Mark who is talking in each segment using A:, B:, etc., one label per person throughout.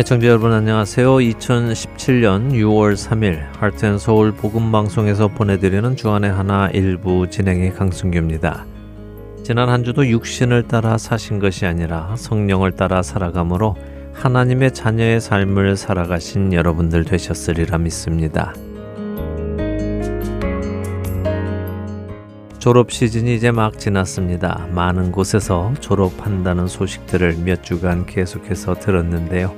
A: 애청자 여러분 안녕하세요. 2017년 6월 3일 하트앤서울 복음방송에서 보내드리는 주안의 하나 일부 진행의 강승규입니다. 지난 한 주도 육신을 따라 사신 것이 아니라 성령을 따라 살아감으로 하나님의 자녀의 삶을 살아가신 여러분들 되셨으리라 믿습니다. 졸업 시즌이 이제 막 지났습니다. 많은 곳에서 졸업한다는 소식들을 몇 주간 계속해서 들었는데요.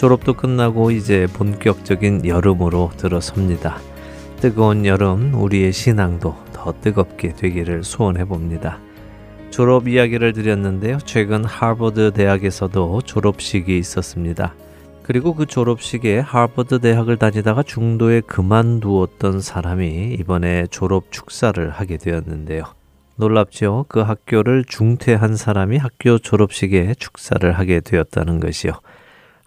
A: 졸업도 끝나고 이제 본격적인 여름으로 들어섭니다. 뜨거운 여름 우리의 신앙도 더 뜨겁게 되기를 소원해 봅니다. 졸업 이야기를 드렸는데요. 최근 하버드 대학에서도 졸업식이 있었습니다. 그리고 그 졸업식에 하버드 대학을 다니다가 중도에 그만두었던 사람이 이번에 졸업 축사를 하게 되었는데요. 놀랍죠? 그 학교를 중퇴한 사람이 학교 졸업식에 축사를 하게 되었다는 것이요.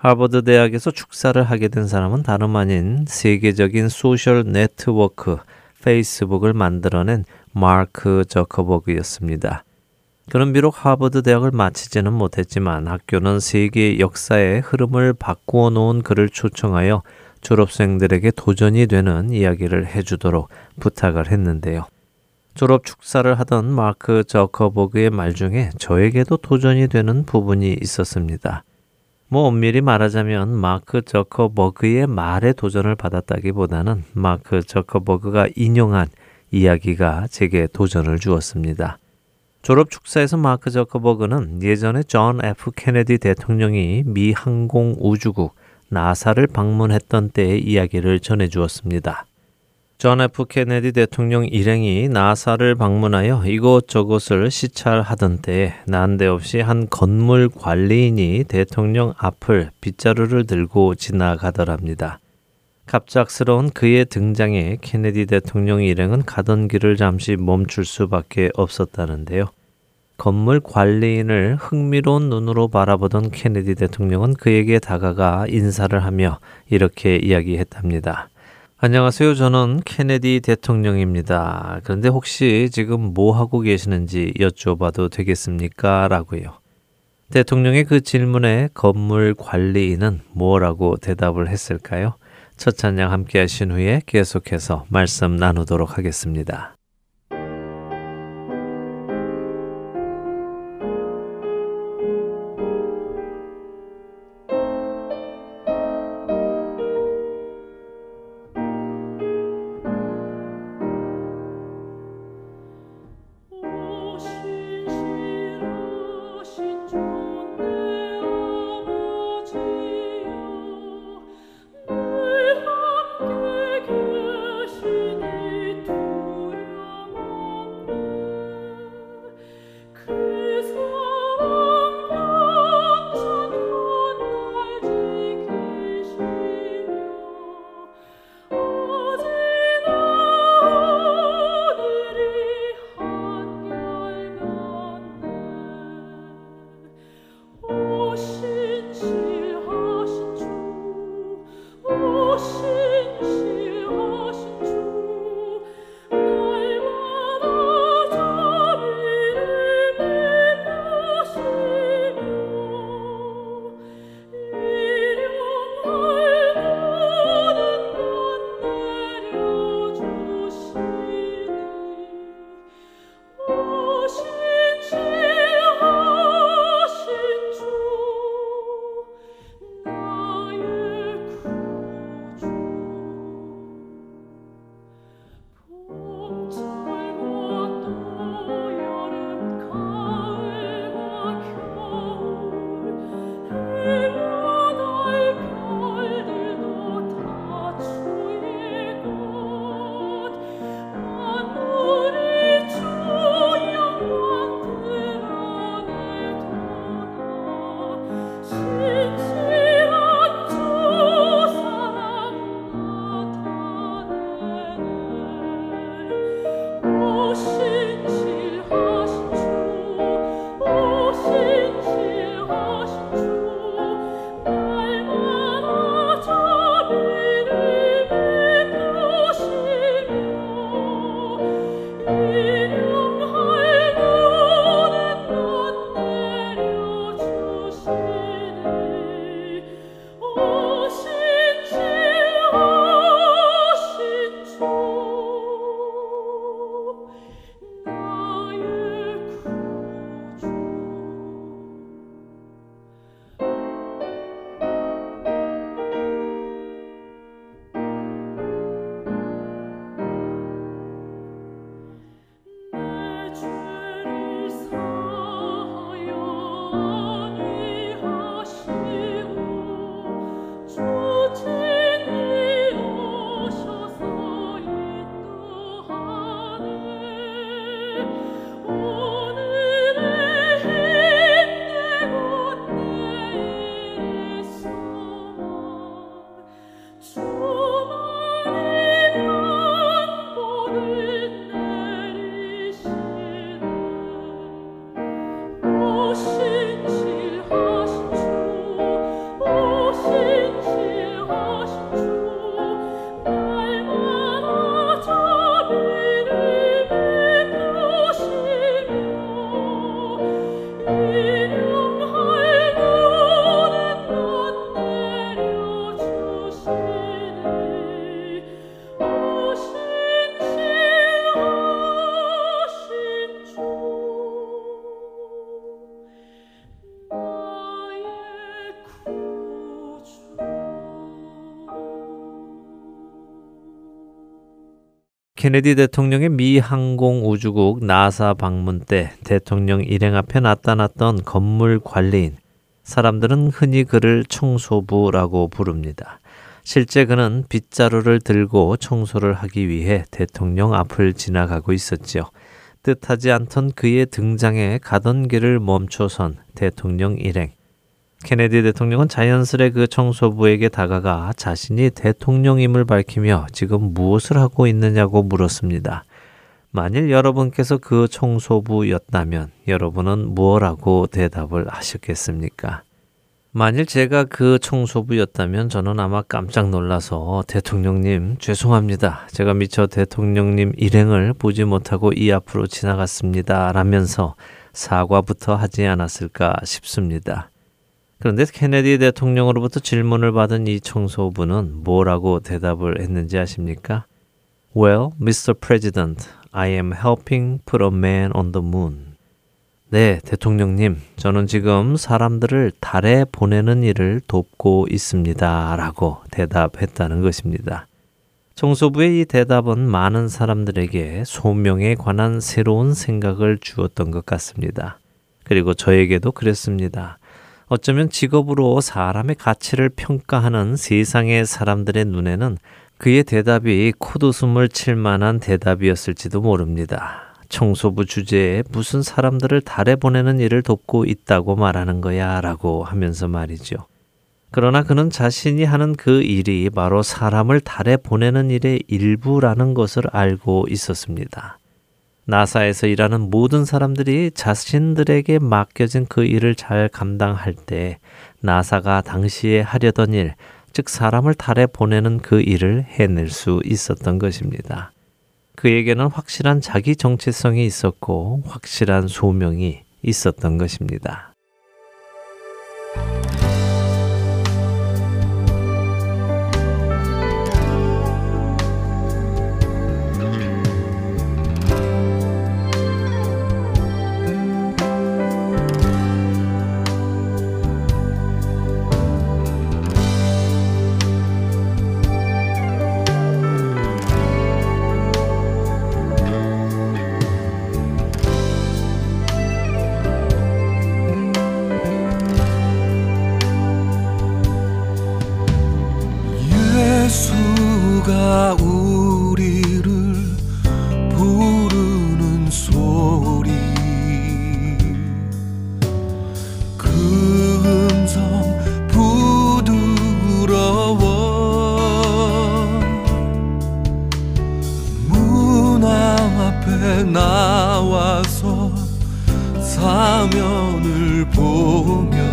A: 하버드 대학에서 축사를 하게 된 사람은 다름 아닌 세계적인 소셜 네트워크 페이스북을 만들어낸 마크 저커버그였습니다. 그는 비록 하버드 대학을 마치지는 못했지만 학교는 세계 역사의 흐름을 바꾸어 놓은 그를 초청하여 졸업생들에게 도전이 되는 이야기를 해주도록 부탁을 했는데요. 졸업 축사를 하던 마크 저커버그의 말 중에 저에게도 도전이 되는 부분이 있었습니다. 뭐 엄밀히 말하자면 마크 저커버그의 말에 도전을 받았다기보다는 마크 저커버그가 인용한 이야기가 제게 도전을 주었습니다. 졸업 축사에서 마크 저커버그는 예전에 존 F 케네디 대통령이 미 항공 우주국 나사를 방문했던 때의 이야기를 전해 주었습니다. 존 F 케네디 대통령 일행이 나사를 방문하여 이곳저곳을 시찰하던 때에 난데없이 한 건물 관리인이 대통령 앞을 빗자루를 들고 지나가더랍니다. 갑작스러운 그의 등장에 케네디 대통령 일행은 가던 길을 잠시 멈출 수밖에 없었다는데요. 건물 관리인을 흥미로운 눈으로 바라보던 케네디 대통령은 그에게 다가가 인사를 하며 이렇게 이야기했답니다. 안녕하세요. 저는 케네디 대통령입니다. 그런데 혹시 지금 뭐 하고 계시는지 여쭤봐도 되겠습니까? 라고요. 대통령의 그 질문에 건물 관리인은 뭐라고 대답을 했을까요? 첫 찬양 함께 하신 후에 계속해서 말씀 나누도록 하겠습니다. 케네디 대통령의 미 항공 우주국 나사 방문 때 대통령 일행 앞에 나타났던 건물 관리인, 사람들은 흔히 그를 청소부라고 부릅니다. 실제 그는 빗자루를 들고 청소를 하기 위해 대통령 앞을 지나가고 있었지요. 뜻하지 않던 그의 등장에 가던 길을 멈춰선 대통령 일행. 케네디 대통령은 자연스레 그 청소부에게 다가가 자신이 대통령임을 밝히며 지금 무엇을 하고 있느냐고 물었습니다. 만일 여러분께서 그 청소부였다면 여러분은 무엇라고 대답을 하셨겠습니까? 만일 제가 그 청소부였다면 저는 아마 깜짝 놀라서 대통령님 죄송합니다. 제가 미처 대통령님 일행을 보지 못하고 이 앞으로 지나갔습니다. 라면서 사과부터 하지 않았을까 싶습니다. 그런데 케네디 대통령으로부터 질문을 받은 이 청소부는 뭐라고 대답을 했는지 아십니까? Well, Mr. President, I am helping put a man on the moon. 네, 대통령님. 저는 지금 사람들을 달에 보내는 일을 돕고 있습니다. 라고 대답했다는 것입니다. 청소부의 이 대답은 많은 사람들에게 소명에 관한 새로운 생각을 주었던 것 같습니다. 그리고 저에게도 그랬습니다. 어쩌면 직업으로 사람의 가치를 평가하는 세상의 사람들의 눈에는 그의 대답이 코웃음을 칠 만한 대답이었을지도 모릅니다. 청소부 주제에 무슨 사람들을 달에 보내는 일을 돕고 있다고 말하는 거야 라고 하면서 말이죠. 그러나 그는 자신이 하는 그 일이 바로 사람을 달에 보내는 일의 일부라는 것을 알고 있었습니다. 나사에서 일하는 모든 사람들이 자신들에게 맡겨진 그 일을 잘 감당할 때 나사가 당시에 하려던 일, 즉 사람을 달에 보내는 그 일을 해낼 수 있었던 것입니다. 그에게는 확실한 자기 정체성이 있었고 확실한 소명이 있었던 것입니다. 나와서 사면을 보며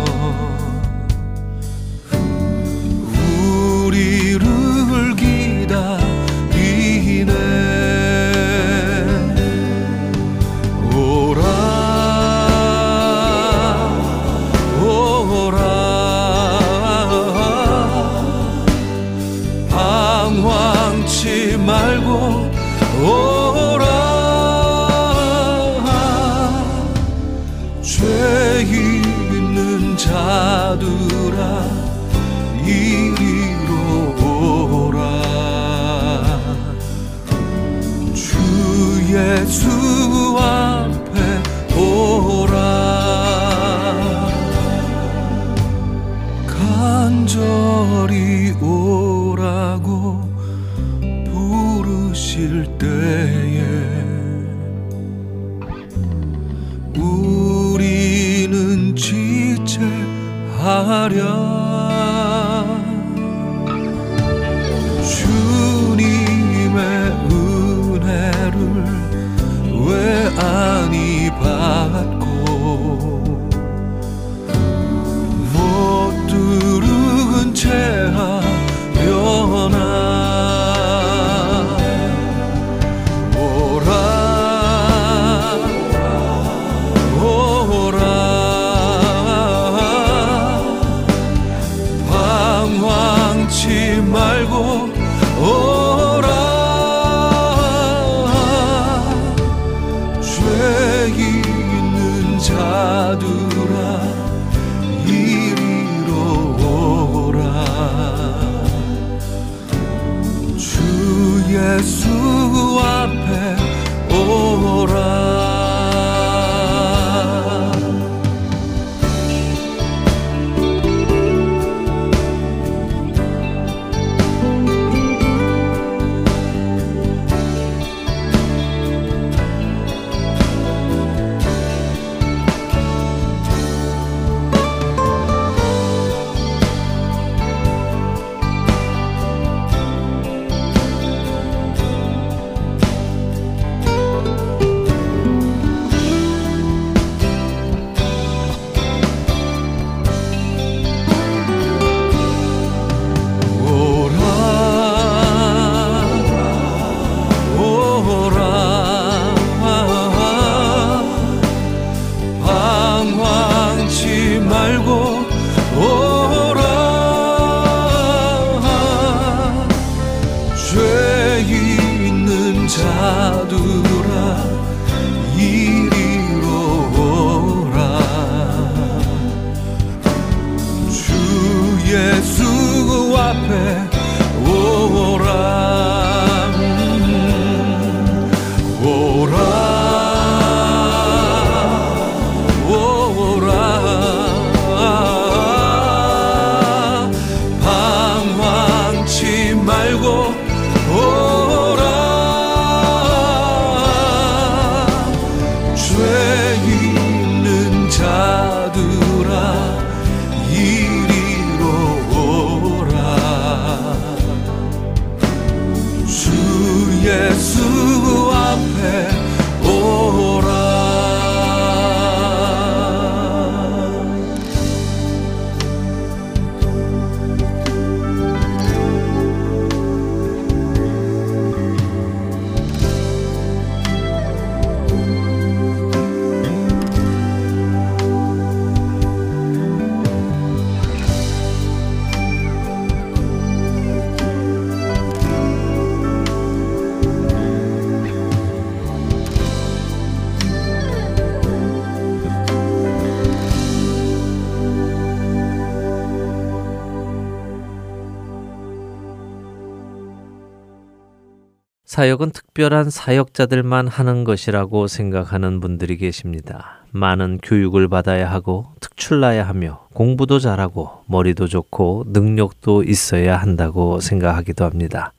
A: 사역은 특별한 사역자들만 하는 것이라고 생각하는 분들이 계십니다. 많은 교육을 받아야 하고 특출나야 하며 공부도 잘하고 머리도 좋고 능력도 있어야 한다고 생각하기도 합니다.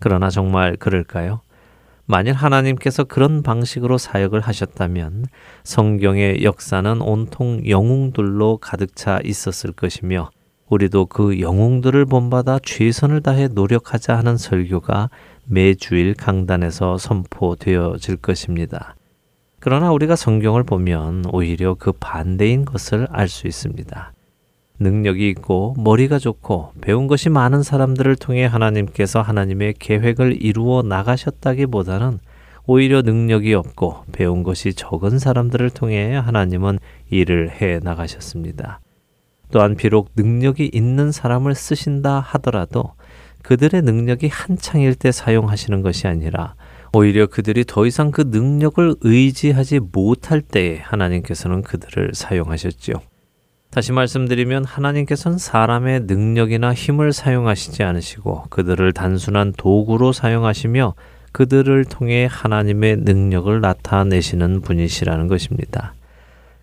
A: 그러나 정말 그럴까요? 만일 하나님께서 그런 방식으로 사역을 하셨다면 성경의 역사는 온통 영웅들로 가득 차 있었을 것이며 우리도 그 영웅들을 본받아 최선을 다해 노력하자 하는 설교가 매주일 강단에서 선포되어질 것입니다. 그러나 우리가 성경을 보면 오히려 그 반대인 것을 알 수 있습니다. 능력이 있고 머리가 좋고 배운 것이 많은 사람들을 통해 하나님께서 하나님의 계획을 이루어 나가셨다기보다는 오히려 능력이 없고 배운 것이 적은 사람들을 통해 하나님은 일을 해 나가셨습니다. 또한 비록 능력이 있는 사람을 쓰신다 하더라도 그들의 능력이 한창일 때 사용하시는 것이 아니라 오히려 그들이 더 이상 그 능력을 의지하지 못할 때에 하나님께서는 그들을 사용하셨지요. 다시 말씀드리면 하나님께서는 사람의 능력이나 힘을 사용하시지 않으시고 그들을 단순한 도구로 사용하시며 그들을 통해 하나님의 능력을 나타내시는 분이시라는 것입니다.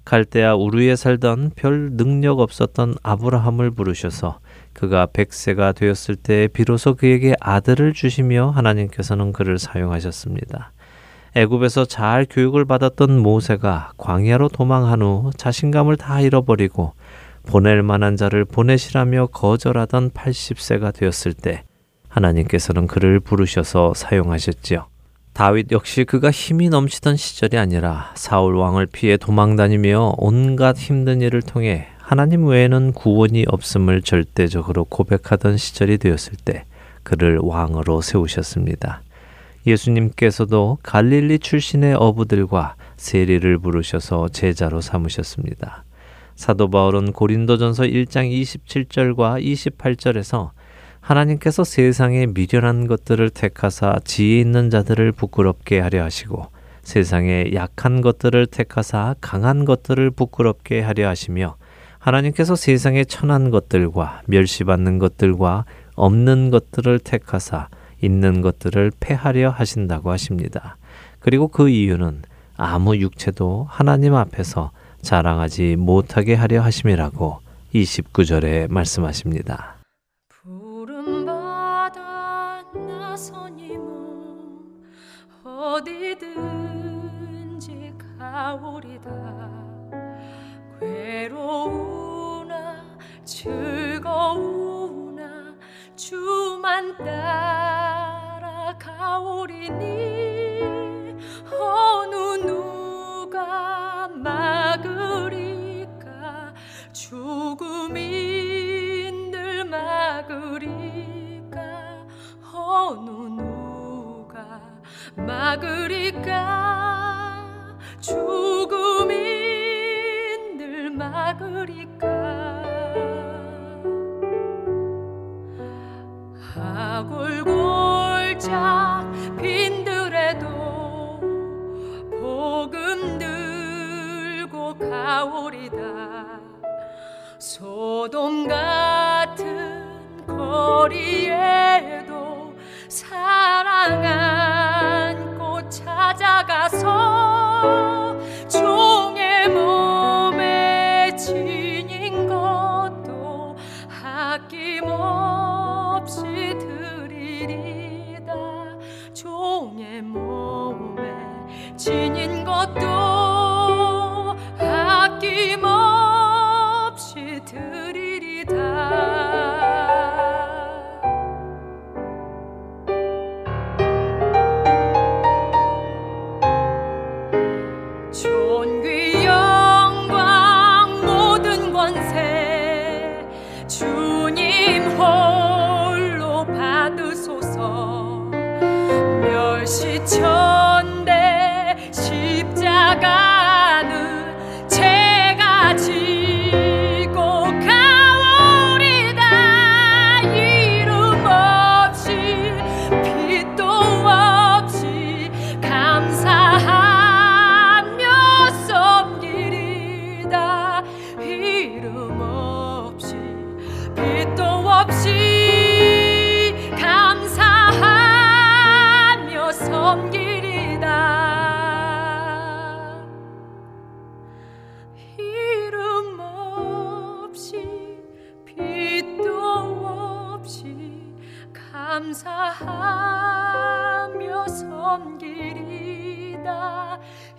A: 갈대아 우르에 살던 별 능력 없었던 아브라함을 부르셔서 그가 백세가 되었을 때 비로소 그에게 아들을 주시며 하나님께서는 그를 사용하셨습니다. 애굽에서 잘 교육을 받았던 모세가 광야로 도망한 후 자신감을 다 잃어버리고 보낼 만한 자를 보내시라며 거절하던 80세가 되었을 때 하나님께서는 그를 부르셔서 사용하셨지요. 다윗 역시 그가 힘이 넘치던 시절이 아니라 사울 왕을 피해 도망다니며 온갖 힘든 일을 통해 하나님 외에는 구원이 없음을 절대적으로 고백하던 시절이 되었을 때 그를 왕으로 세우셨습니다. 예수님께서도 갈릴리 출신의 어부들과 세리를 부르셔서 제자로 삼으셨습니다. 사도 바울은 고린도전서 1장 27절과 28절에서 하나님께서 세상에 미련한 것들을 택하사 지혜 있는 자들을 부끄럽게 하려 하시고 세상에 약한 것들을 택하사 강한 것들을 부끄럽게 하려 하시며 하나님께서 세상에 천한 것들과 멸시받는 것들과 없는 것들을 택하사 있는 것들을 패하려 하신다고 하십니다. 그리고 그 이유는 아무 육체도 하나님 앞에서 자랑하지 못하게 하려 하심이라고 29절에 말씀하십니다.
B: 어디든지 가오리다. 외로우나 즐거우나 주만 따라가오리니 어느 누가 막으리까? 죽음인들 막으리까? 어느 누가 막으리까 죽음이 막으리까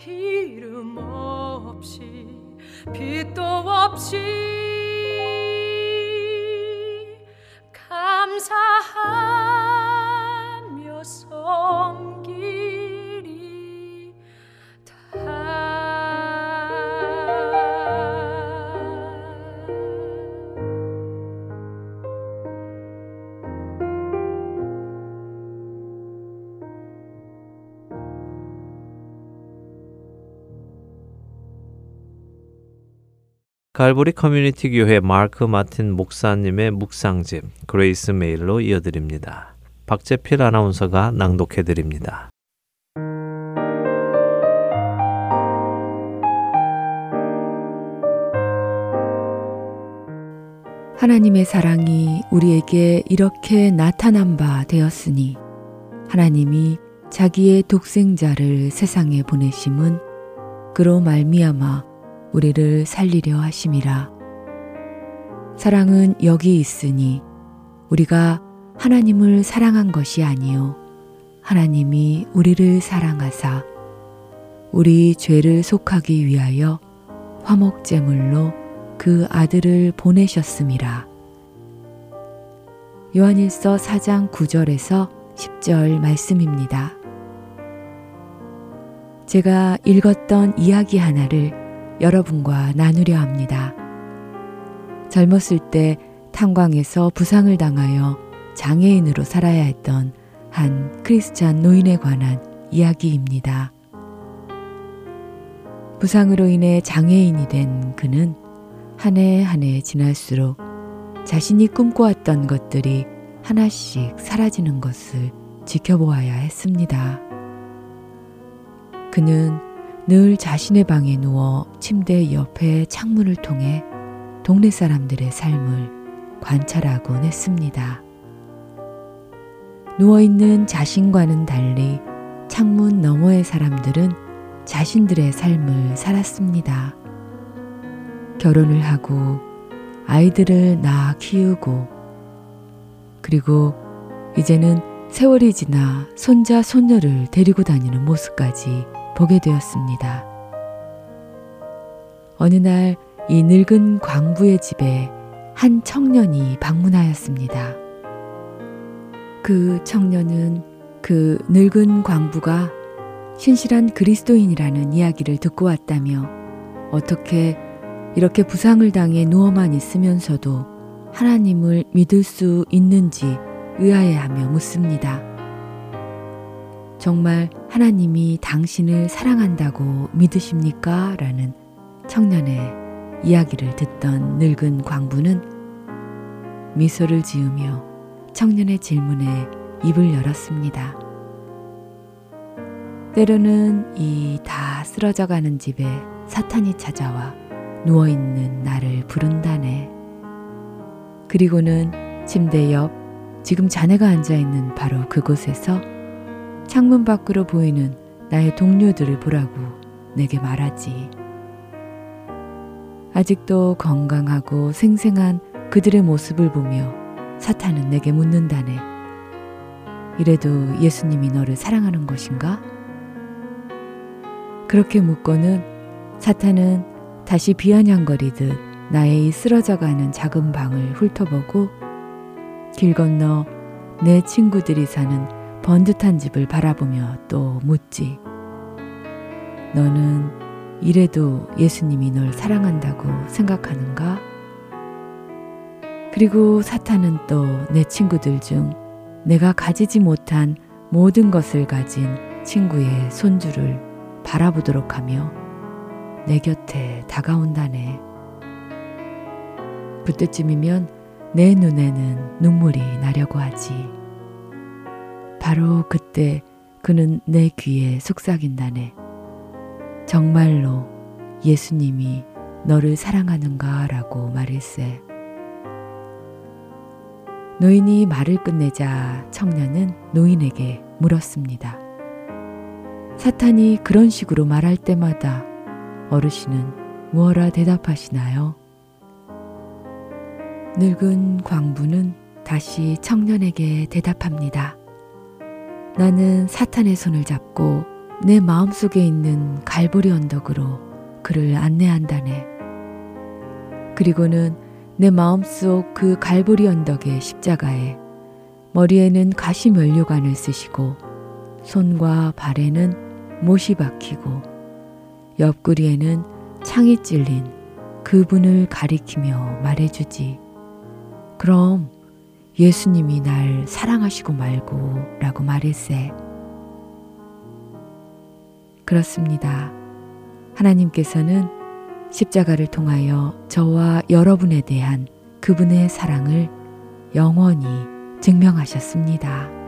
B: 이름 없이 빛도 없이 감사하
A: 갈보리 커뮤니티 교회 마크 마틴 목사님의 묵상집 그레이스 메일로 이어드립니다. 박재필 아나운서가 낭독해 드립니다.
C: 하나님의 사랑이 우리에게 이렇게 나타난 바 되었으니 하나님이 자기의 독생자를 세상에 보내심은 그로 말미암아 우리를 살리려 하심이라. 사랑은 여기 있으니 우리가 하나님을 사랑한 것이 아니요 하나님이 우리를 사랑하사 우리 죄를 속하기 위하여 화목 제물로 그 아들을 보내셨음이라. 요한일서 4장 9절에서 10절 말씀입니다. 제가 읽었던 이야기 하나를 여러분과 나누려 합니다. 젊었을 때 탄광에서 부상을 당하여 장애인으로 살아야 했던 한 크리스찬 노인에 관한 이야기입니다. 부상으로 인해 장애인이 된 그는 한 해 한 해 지날수록 자신이 꿈꿔왔던 것들이 하나씩 사라지는 것을 지켜보아야 했습니다. 그는 늘 자신의 방에 누워 침대 옆에 창문을 통해 동네 사람들의 삶을 관찰하곤 했습니다. 누워있는 자신과는 달리 창문 너머의 사람들은 자신들의 삶을 살았습니다. 결혼을 하고 아이들을 낳아 키우고 그리고 이제는 세월이 지나 손자 손녀를 데리고 다니는 모습까지 보게 되었습니다. 어느 날 이 늙은 광부의 집에 한 청년이 방문하였습니다. 그 청년은 그 늙은 광부가 신실한 그리스도인이라는 이야기를 듣고 왔다며 어떻게 이렇게 부상을 당해 누워만 있으면서도 하나님을 믿을 수 있는지 의아해하며 묻습니다. 정말 하나님이 당신을 사랑한다고 믿으십니까? 라는 청년의 이야기를 듣던 늙은 광부는 미소를 지으며 청년의 질문에 입을 열었습니다. 때로는 이 다 쓰러져 가는 집에 사탄이 찾아와 누워있는 나를 부른다네. 그리고는 침대 옆 지금 자네가 앉아있는 바로 그곳에서 창문 밖으로 보이는 나의 동료들을 보라고 내게 말하지. 아직도 건강하고 생생한 그들의 모습을 보며 사탄은 내게 묻는다네. 이래도 예수님이 너를 사랑하는 것인가? 그렇게 묻고는 사탄은 다시 비아냥거리듯 나의 이 쓰러져가는 작은 방을 훑어보고 길 건너 내 친구들이 사는 번듯한 집을 바라보며 또 묻지. 너는 이래도 예수님이 널 사랑한다고 생각하는가? 그리고 사탄은 또 내 친구들 중 내가 가지지 못한 모든 것을 가진 친구의 손주를 바라보도록 하며 내 곁에 다가온다네. 그때쯤이면 내 눈에는 눈물이 나려고 하지. 바로 그때 그는 내 귀에 속삭인다네. 정말로 예수님이 너를 사랑하는가 라고 말일세. 노인이 말을 끝내자 청년은 노인에게 물었습니다. 사탄이 그런 식으로 말할 때마다 어르신은 무어라 대답하시나요? 늙은 광부는 다시 청년에게 대답합니다. 나는 사탄의 손을 잡고 내 마음속에 있는 갈보리 언덕으로 그를 안내한다네. 그리고는 내 마음속 그 갈보리 언덕의 십자가에 머리에는 가시 면류관을 쓰시고 손과 발에는 못이 박히고 옆구리에는 창이 찔린 그분을 가리키며 말해주지. 그럼 예수님이 날 사랑하시고 말고 라고 말했세. 그렇습니다. 하나님께서는 십자가를 통하여 저와 여러분에 대한 그분의 사랑을 영원히 증명하셨습니다.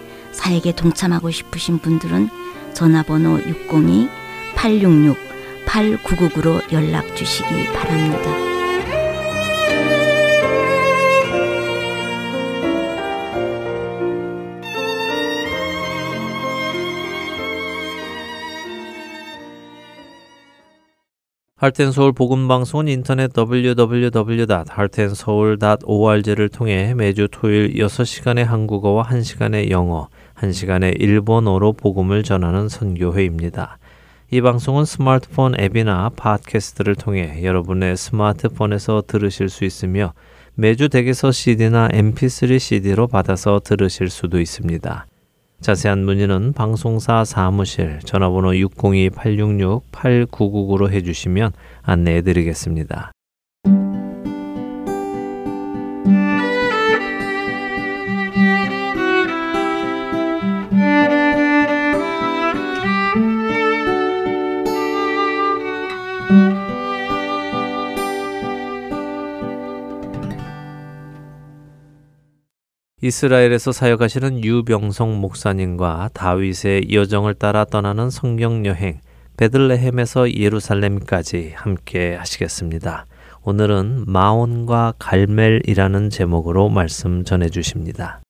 D: 사역에 동참하고 싶으신 분들은 전화번호 602-866-8999로 연락 주시기 바랍니다.
A: 할텐 서울 복음 방송은 인터넷 www.hartenseoul.org를 통해 매주 토요일 6시간의 한국어와 1시간의 영어, 1시간의 일본어로 복음을 전하는 선교회입니다. 이 방송은 스마트폰 앱이나 팟캐스트를 통해 여러분의 스마트폰에서 들으실 수 있으며 매주 댁에서 CD나 MP3 CD로 받아서 들으실 수도 있습니다. 자세한 문의는 방송사 사무실 전화번호 602-866-8999로 해주시면 안내해 드리겠습니다. 이스라엘에서 사역하시는 유병성 목사님과 다윗의 여정을 따라 떠나는 성경 여행 베들레헴에서 예루살렘까지 함께 하시겠습니다. 오늘은 마온과 갈멜이라는 제목으로 말씀 전해 주십니다.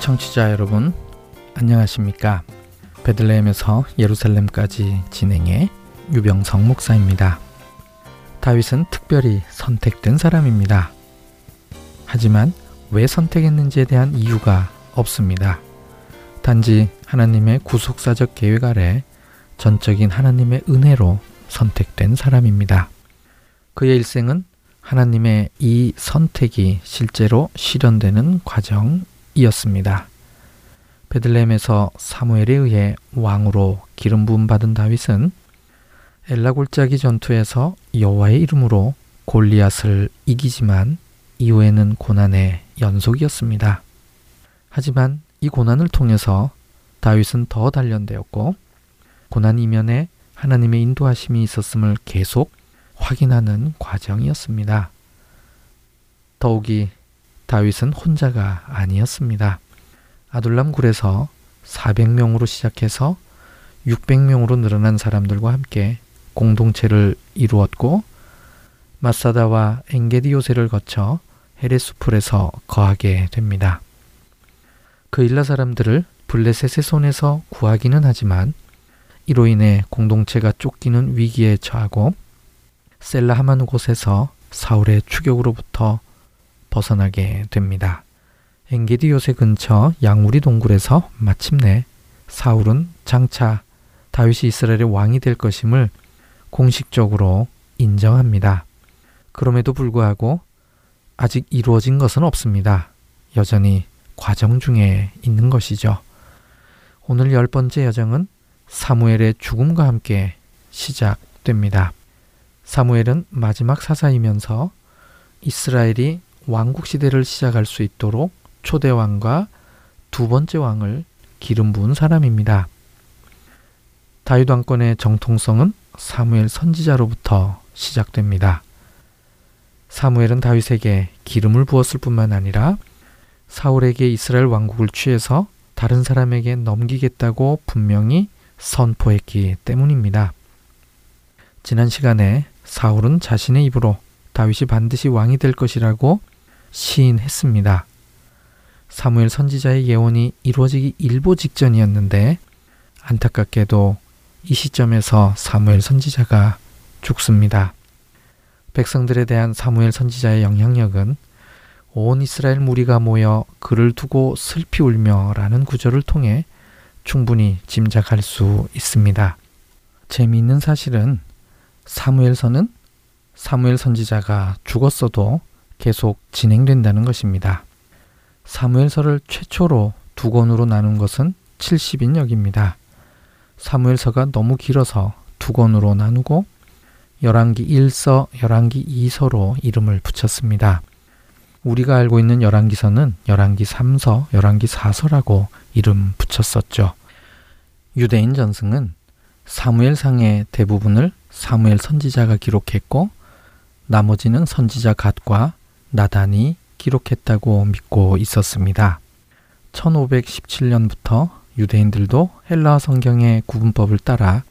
E: 청취자 여러분, 안녕하십니까. 베들레헴에서 예루살렘까지 진행해 유병성 목사입니다. 다윗은 특별히 선택된 사람입니다. 하지만 왜 선택했는지에 대한 이유가 없습니다. 단지 하나님의 구속사적 계획 아래 전적인 하나님의 은혜로 선택된 사람입니다. 그의 일생은 하나님의 이 선택이 실제로 실현되는 과정이었습니다. 베들레헴에서 사무엘에 의해 왕으로 기름 부음 받은 다윗은 엘라 골짜기 전투에서 여호와의 이름으로 골리앗을 이기지만 이후에는 고난의 연속이었습니다. 하지만 이 고난을 통해서 다윗은 더 단련되었고 고난 이면에 하나님의 인도하심이 있었음을 계속 확인하는 과정이었습니다. 더욱이 다윗은 혼자가 아니었습니다. 아둘람 굴에서 400명으로 시작해서 600명으로 늘어난 사람들과 함께 공동체를 이루었고 마사다와 엥게디 요새를 거쳐 헤레수풀에서 거하게 됩니다. 그 일라 사람들을 블레셋의 손에서 구하기는 하지만 이로 인해 공동체가 쫓기는 위기에 처하고 셀라 하만 곳에서 사울의 추격으로부터 벗어나게 됩니다. 엥게디 요새 근처 양우리 동굴에서 마침내 사울은 장차 다윗이 이스라엘의 왕이 될 것임을 공식적으로 인정합니다. 그럼에도 불구하고 아직 이루어진 것은 없습니다. 여전히 과정 중에 있는 것이죠. 오늘 열 번째 여정은 사무엘의 죽음과 함께 시작됩니다. 사무엘은 마지막 사사이면서 이스라엘이 왕국 시대를 시작할 수 있도록 초대 왕과 두 번째 왕을 기름 부은 사람입니다. 다윗 왕권의 정통성은 사무엘 선지자로부터 시작됩니다. 사무엘은 다윗에게 기름을 부었을 뿐만 아니라 사울에게 이스라엘 왕국을 취해서 다른 사람에게 넘기겠다고 분명히 선포했기 때문입니다. 지난 시간에 사울은 자신의 입으로 다윗이 반드시 왕이 될 것이라고 시인했습니다. 사무엘 선지자의 예언이 이루어지기 일보 직전이었는데 안타깝게도 이 시점에서 사무엘 선지자가 죽습니다. 백성들에 대한 사무엘 선지자의 영향력은 온 이스라엘 무리가 모여 그를 두고 슬피 울며라는 구절을 통해 충분히 짐작할 수 있습니다. 재미있는 사실은 사무엘서는 사무엘 선지자가 죽었어도 계속 진행된다는 것입니다. 사무엘서를 최초로 두 권으로 나눈 것은 70인역입니다. 사무엘서가 너무 길어서 두 권으로 나누고 열왕기 1서, 열왕기 2서로 이름을 붙였습니다. 우리가 알고 있는 열왕기서는 열왕기 3서, 열왕기 4서라고 이름 붙였었죠. 유대인 전승은 사무엘상의 대부분을 사무엘 선지자가 기록했고 나머지는 선지자 갓과 나단이 기록했다고 믿고 있었습니다. 1517년부터 유대인들도 헬라어 성경의 구분법을 따라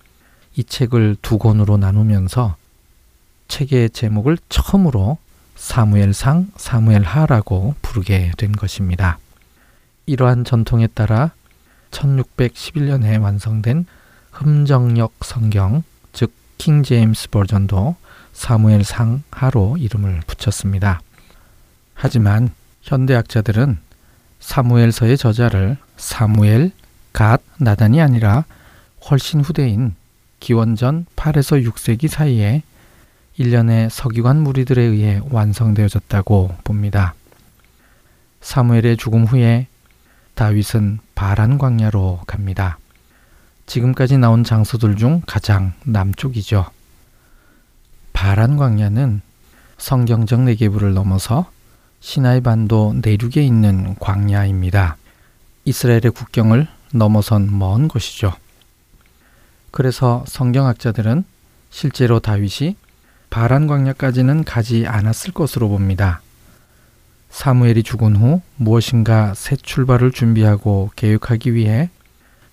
E: 이 책을 두 권으로 나누면서 책의 제목을 처음으로 사무엘상, 사무엘하라고 부르게 된 것입니다. 이러한 전통에 따라 1611년에 완성된 흠정역 성경, 즉 킹제임스 버전도 사무엘상 하로 이름을 붙였습니다. 하지만 현대학자들은 사무엘서의 저자를 사무엘, 갓, 나단이 아니라 훨씬 후대인 기원전 8에서 6세기 사이에 일련의 서기관 무리들에 의해 완성되어졌다고 봅니다. 사무엘의 죽음 후에 다윗은 바란 광야로 갑니다. 지금까지 나온 장소들 중 가장 남쪽이죠. 바란 광야는 성경적 내계부를 넘어서 시나이 반도 내륙에 있는 광야입니다. 이스라엘의 국경을 넘어선 먼 곳이죠. 그래서 성경학자들은 실제로 다윗이 바란 광야까지는 가지 않았을 것으로 봅니다. 사무엘이 죽은 후 무엇인가 새 출발을 준비하고 계획하기 위해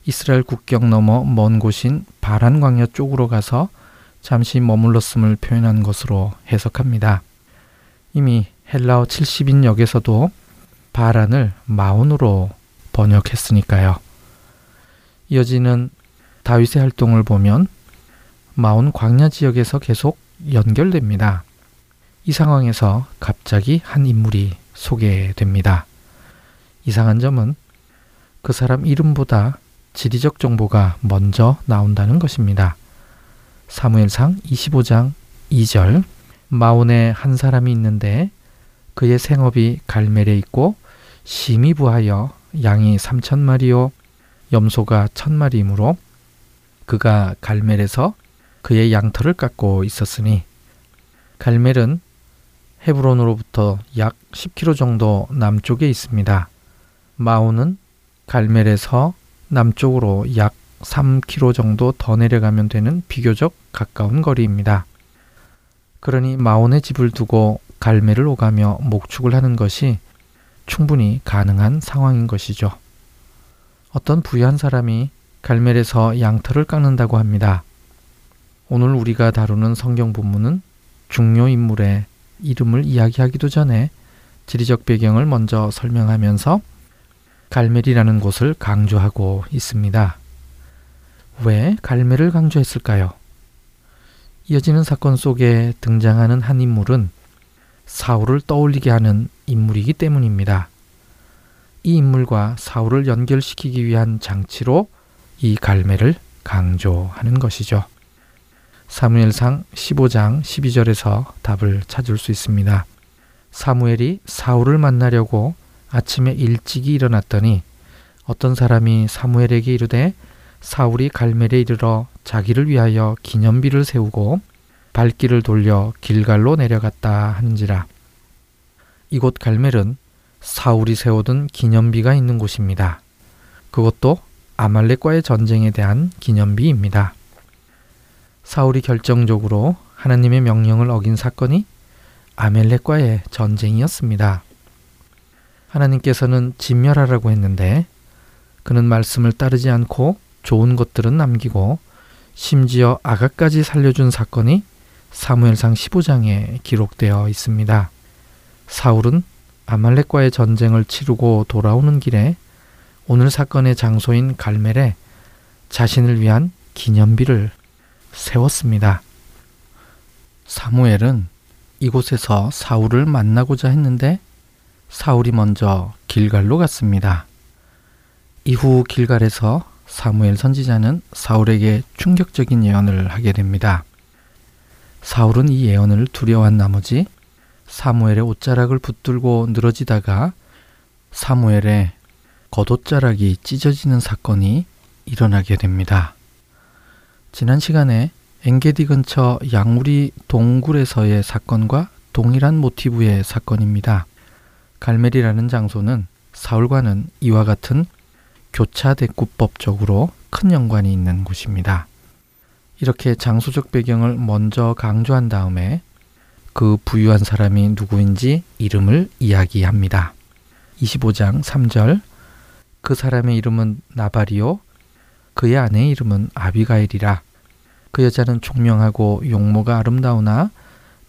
E: 이스라엘 국경 넘어 먼 곳인 바란 광야 쪽으로 가서 잠시 머물렀음을 표현한 것으로 해석합니다. 이미 헬라어 70인 역에서도 바란을 마온으로 번역했으니까요. 이어지는 다윗의 활동을 보면 마온 광야 지역에서 계속 연결됩니다. 이 상황에서 갑자기 한 인물이 소개됩니다. 이상한 점은 그 사람 이름보다 지리적 정보가 먼저 나온다는 것입니다. 사무엘상 25장 2절 마온에 한 사람이 있는데 그의 생업이 갈멜에 있고 심히 부하여 양이 3천 마리요 염소가 천 마리이므로 그가 갈멜에서 그의 양털을 깎고 있었으니 갈멜은 헤브론으로부터 약 10km 정도 남쪽에 있습니다. 마온은 갈멜에서 남쪽으로 약 3km 정도 더 내려가면 되는 비교적 가까운 거리입니다. 그러니 마온의 집을 두고 갈매를 오가며 목축을 하는 것이 충분히 가능한 상황인 것이죠. 어떤 부유한 사람이 갈멜에서 양털을 깎는다고 합니다. 오늘 우리가 다루는 성경 본문은 중요 인물의 이름을 이야기하기도 전에 지리적 배경을 먼저 설명하면서 갈멜이라는 곳을 강조하고 있습니다. 왜 갈멜을 강조했을까요? 이어지는 사건 속에 등장하는 한 인물은 사울을 떠올리게 하는 인물이기 때문입니다. 이 인물과 사울을 연결시키기 위한 장치로 이 갈매를 강조하는 것이죠. 사무엘상 15장 12절에서 답을 찾을 수 있습니다. 사무엘이 사울을 만나려고 아침에 일찍이 일어났더니 어떤 사람이 사무엘에게 이르되 사울이 갈멜에 이르러 자기를 위하여 기념비를 세우고 발길을 돌려 길갈로 내려갔다 하는지라. 이곳 갈멜은 사울이 세워둔 기념비가 있는 곳입니다. 그것도 아말렉과의 전쟁에 대한 기념비입니다. 사울이 결정적으로 하나님의 명령을 어긴 사건이 아멜렉과의 전쟁이었습니다. 하나님께서는 진멸하라고 했는데 그는 말씀을 따르지 않고 좋은 것들은 남기고 심지어 아가까지 살려준 사건이 사무엘상 15장에 기록되어 있습니다. 사울은 아말렉과의 전쟁을 치르고 돌아오는 길에 오늘 사건의 장소인 갈멜에 자신을 위한 기념비를 세웠습니다. 사무엘은 이곳에서 사울을 만나고자 했는데 사울이 먼저 길갈로 갔습니다. 이후 길갈에서 사무엘 선지자는 사울에게 충격적인 예언을 하게 됩니다. 사울은 이 예언을 두려워한 나머지 사무엘의 옷자락을 붙들고 늘어지다가 사무엘의 겉옷자락이 찢어지는 사건이 일어나게 됩니다. 지난 시간에 엔게디 근처 양우리 동굴에서의 사건과 동일한 모티브의 사건입니다. 갈멜이라는 장소는 사울과는 이와 같은 교차 대구법적으로 큰 연관이 있는 곳입니다. 이렇게 장소적 배경을 먼저 강조한 다음에 그 부유한 사람이 누구인지 이름을 이야기합니다. 25장 3절 그 사람의 이름은 나발이요 그의 아내의 이름은 아비가일이라 그 여자는 총명하고 용모가 아름다우나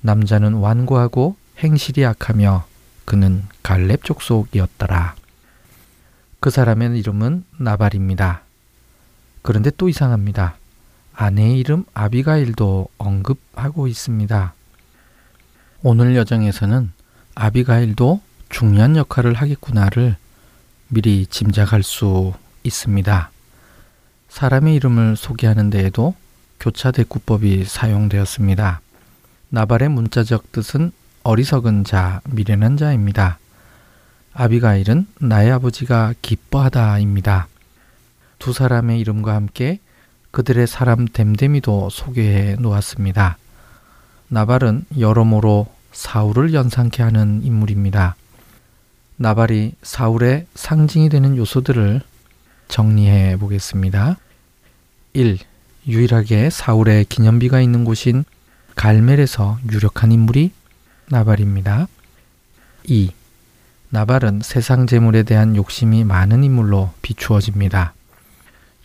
E: 남자는 완고하고 행실이 악하며 그는 갈렙 족속이었더라. 그 사람의 이름은 나발입니다. 그런데 또 이상합니다. 아내의 이름 아비가일도 언급하고 있습니다. 오늘 여정에서는 아비가일도 중요한 역할을 하겠구나를 미리 짐작할 수 있습니다. 사람의 이름을 소개하는 데에도 교차 대구법이 사용되었습니다. 나발의 문자적 뜻은 어리석은 자, 미련한 자입니다. 아비가일은 나의 아버지가 기뻐하다입니다. 두 사람의 이름과 함께 그들의 사람 댐데미도 소개해 놓았습니다. 나발은 여러모로 사울을 연상케 하는 인물입니다. 나발이 사울의 상징이 되는 요소들을 정리해 보겠습니다. 1. 유일하게 사울의 기념비가 있는 곳인 갈멜에서 유력한 인물이 나발입니다. 2. 나발은 세상 재물에 대한 욕심이 많은 인물로 비추어집니다.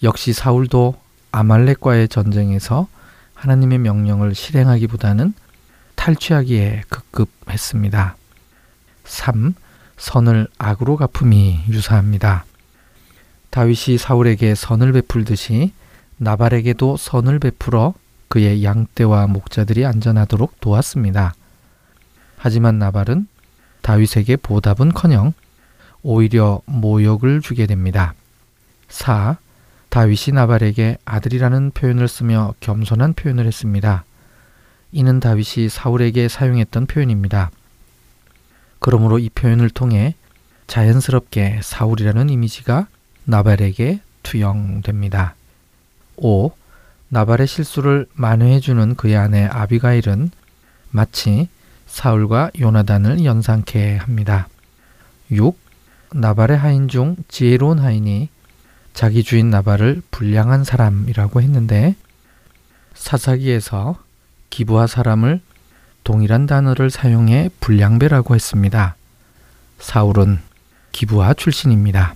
E: 역시 사울도 아말렉과의 전쟁에서 하나님의 명령을 실행하기보다는 탈취하기에 다윗이 사울에게 선을 베풀듯이 나발에게도 선을 베풀어 그의 양떼와 목자들이 안전하도록 도왔습니다. 하지만 나발은 다윗에게 보답은커녕 오히려 모욕을 주게 됩니다. 4. 다윗이 나발에게 아들이라는 표현을 쓰며 겸손한 표현을 했습니다. 이는 다윗이 사울에게 사용했던 표현입니다. 그러므로 이 표현을 통해 자연스럽게 사울이라는 이미지가 나발에게 투영됩니다. 5. 나발의 실수를 만회해주는 그의 아내 아비가일은 마치 사울과 요나단을 연상케 합니다. 6. 나발의 하인 중 지혜로운 하인이 자기 주인 나발을 불량한 사람이라고 했는데 사사기에서 기부하 사람을 동일한 단어를 사용해 불량배라고 했습니다. 사울은 기부하 출신입니다.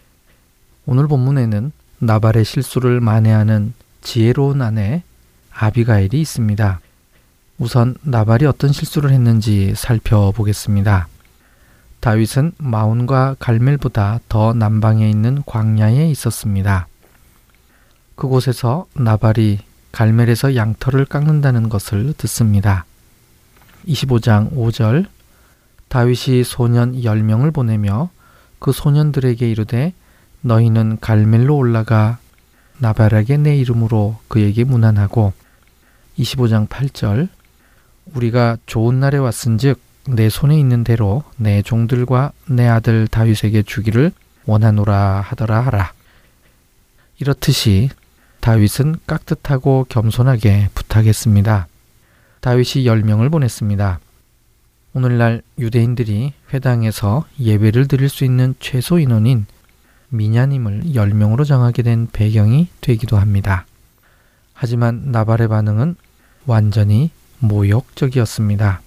E: 오늘 본문에는 나발의 실수를 만회하는 지혜로운 아내 아비가일이 있습니다. 우선 나발이 어떤 실수를 했는지 살펴보겠습니다. 다윗은 마온과 갈멜보다 더 남방에 있는 광야에 있었습니다. 그곳에서 나발이 갈멜에서 양털을 깎는다는 것을 듣습니다. 25장 5절 다윗이 소년 10명을 보내며 그 소년들에게 이르되 너희는 갈멜로 올라가 나발에게 내 이름으로 그에게 문안하고 25장 8절 우리가 좋은 날에 왔은즉 내 손에 있는 대로 내 종들과 내 아들 다윗에게 주기를 원하노라 하더라 하라. 이렇듯이 다윗은 깍듯하고 겸손하게 부탁했습니다. 다윗이 열명을 보냈습니다. 오늘날 유대인들이 회당에서 예배를 드릴 수 있는 최소 인원인 미냐님을 10명으로 정하게 된 배경이 되기도 합니다. 하지만 나발의 반응은 완전히 모욕적이었습니다.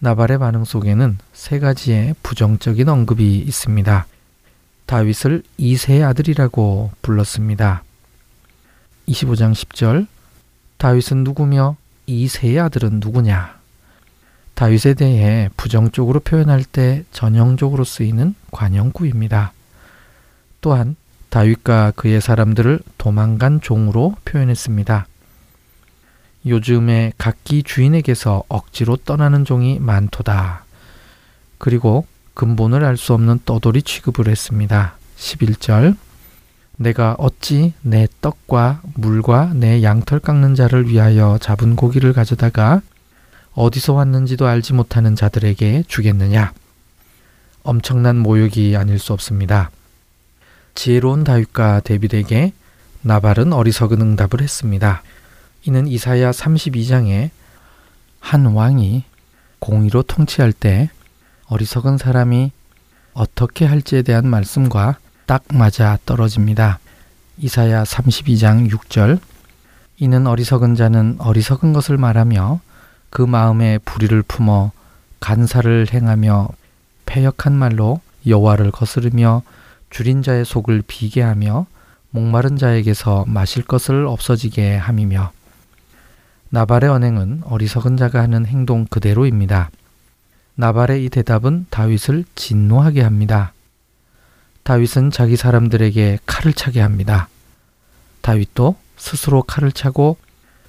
E: 나발의 반응 속에는 세 가지의 부정적인 언급이 있습니다. 다윗을 이세의 아들이라고 불렀습니다. 25장 10절 다윗은 누구며 이세의 아들은 누구냐? 다윗에 대해 부정적으로 표현할 때 전형적으로 쓰이는 관용구입니다. 또한 다윗과 그의 사람들을 도망간 종으로 표현했습니다. 요즘에 각기 주인에게서 억지로 떠나는 종이 많도다. 그리고 근본을 알 수 없는 떠돌이 취급을 했습니다. 11절 내가 어찌 내 떡과 물과 내 양털 깎는 자를 위하여 잡은 고기를 가져다가 어디서 왔는지도 알지 못하는 자들에게 주겠느냐? 엄청난 모욕이 아닐 수 없습니다. 지혜로운 다윗과 데빗에게 나발은 어리석은 응답을 했습니다. 이는 이사야 32장에 한 왕이 공의로 통치할 때 어리석은 사람이 어떻게 할지에 대한 말씀과 딱 맞아 떨어집니다. 이사야 32장 6절 이는 어리석은 자는 어리석은 것을 말하며 그 마음에 불의를 품어 간사를 행하며 패역한 말로 여호와를 거스르며 줄인 자의 속을 비게 하며 목마른 자에게서 마실 것을 없어지게 함이며 나발의 언행은 어리석은 자가 하는 행동 그대로입니다. 나발의 이 대답은 다윗을 진노하게 합니다. 다윗은 자기 사람들에게 칼을 차게 합니다. 다윗도 스스로 칼을 차고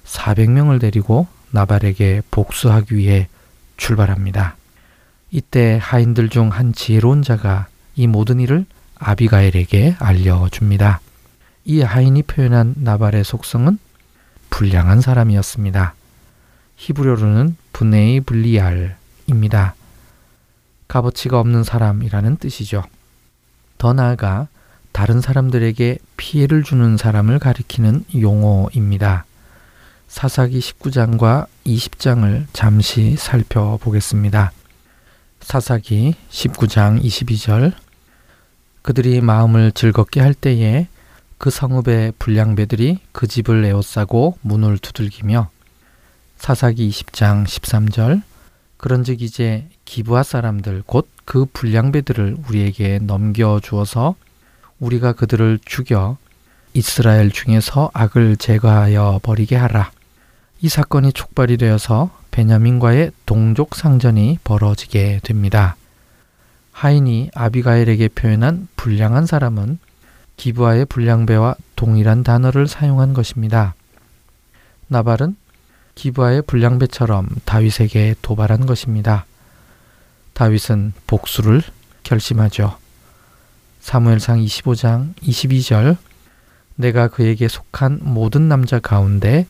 E: 400명을 데리고 나발에게 복수하기 위해 출발합니다. 이때 하인들 중 한 지혜로운 자가 이 모든 일을 아비가엘에게 알려줍니다. 이 하인이 표현한 나발의 속성은 불량한 사람이었습니다. 히브리어로는 분네이 블리알입니다. 값어치가 없는 사람이라는 뜻이죠. 더 나아가 다른 사람들에게 피해를 주는 사람을 가리키는 용어입니다. 사사기 19장과 20장을 잠시 살펴보겠습니다. 사사기 19장 22절 그들이 마음을 즐겁게 할 때에 그 성읍의 불량배들이 그 집을 에워싸고 문을 두들기며 사사기 20장 13절 그런즉 이제 기부하 사람들 곧 그 불량배들을 우리에게 넘겨 주어서 우리가 그들을 죽여 이스라엘 중에서 악을 제거하여 버리게 하라. 이 사건이 촉발이 되어서 베냐민과의 동족 상전이 벌어지게 됩니다. 하인이 아비가엘에게 표현한 불량한 사람은 기브아의 불량배와 동일한 단어를 사용한 것입니다. 나발은 기브아의 불량배처럼 다윗에게 도발한 것입니다. 다윗은 복수를 결심하죠. 사무엘상 25장 22절 내가 그에게 속한 모든 남자 가운데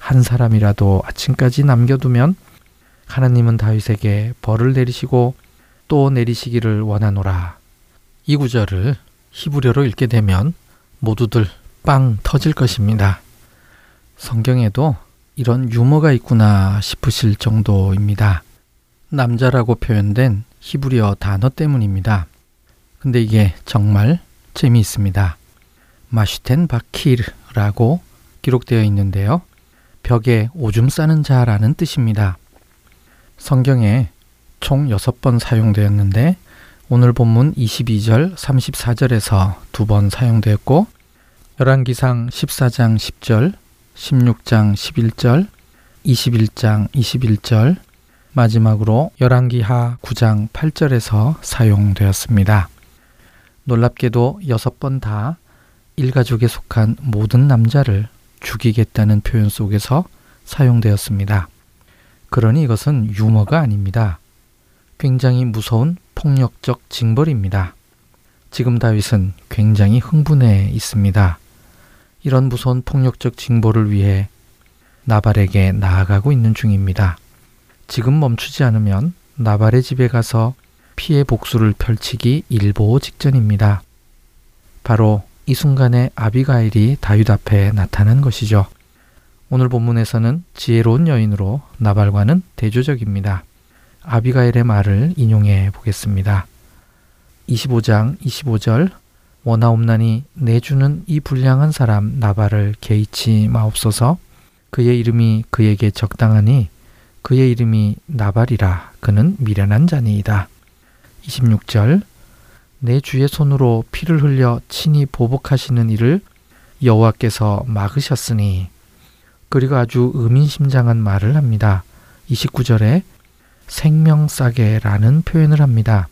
E: 한 사람이라도 아침까지 남겨두면 하나님은 다윗에게 벌을 내리시고 또 내리시기를 원하노라. 이 구절을 히브리어로 읽게 되면 모두들 빵 터질 것입니다. 성경에도 이런 유머가 있구나 싶으실 정도입니다. 남자라고 표현된 히브리어 단어 때문입니다. 근데 이게 정말 재미있습니다. 마슈텐 바키르라고 기록되어 있는데요. 벽에 오줌 싸는 자라는 뜻입니다. 성경에 총 6번 사용되었는데 오늘 본문 22절, 34절에서 두 번 사용되었고 열왕기상 14장 10절, 16장 11절, 21장 21절, 마지막으로 열왕기하 9장 8절에서 사용되었습니다. 놀랍게도 여섯 번 다 일가족에 속한 모든 남자를 죽이겠다는 표현 속에서 사용되었습니다. 그러니 이것은 유머가 아닙니다. 굉장히 무서운 폭력적 징벌입니다. 지금 다윗은 굉장히 흥분해 있습니다. 이런 무서운 폭력적 징벌을 위해 나발에게 나아가고 있는 중입니다. 지금 멈추지 않으면 나발의 집에 가서 피해 복수를 펼치기 일보 직전입니다. 바로 이 순간에 아비가일이 다윗 앞에 나타난 것이죠. 오늘 본문에서는 지혜로운 여인으로 나발과는 대조적입니다. 아비가일의 말을 인용해 보겠습니다. 25장 25절 원하옵나니 내 주는 이 불량한 사람 나발을 개의치 마옵소서 그의 이름이 그에게 적당하니 그의 이름이 나발이라 그는 미련한 자니이다. 26절 내 주의 손으로 피를 흘려 친히 보복하시는 일을 여호와께서 막으셨으니 그리고 아주 의민심장한 말을 합니다. 29절에 생명싸게라는 표현을 합니다.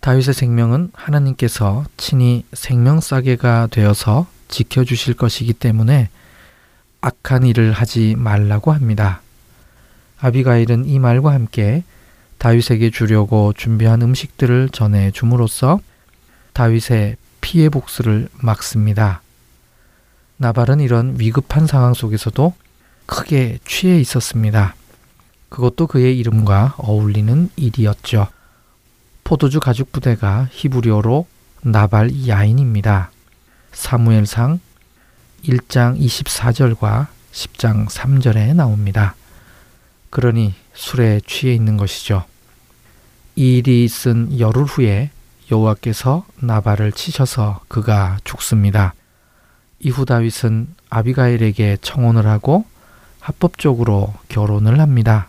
E: 다윗의 생명은 하나님께서 친히 생명싸게가 되어서 지켜주실 것이기 때문에 악한 일을 하지 말라고 합니다. 아비가일은 이 말과 함께 다윗에게 주려고 준비한 음식들을 전해 줌으로써 다윗의 피해 복수를 막습니다. 나발은 이런 위급한 상황 속에서도 크게 취해 있었습니다. 그것도 그의 이름과 어울리는 일이었죠. 포도주 가죽 부대가 히브리어로 나발 야인입니다. 사무엘상 1장 24절과 10장 3절에 나옵니다. 그러니 술에 취해 있는 것이죠. 이 일이 있은 열흘 후에 여호와께서 나발을 치셔서 그가 죽습니다. 이후 다윗은 아비가일에게 청혼을 하고 합법적으로 결혼을 합니다.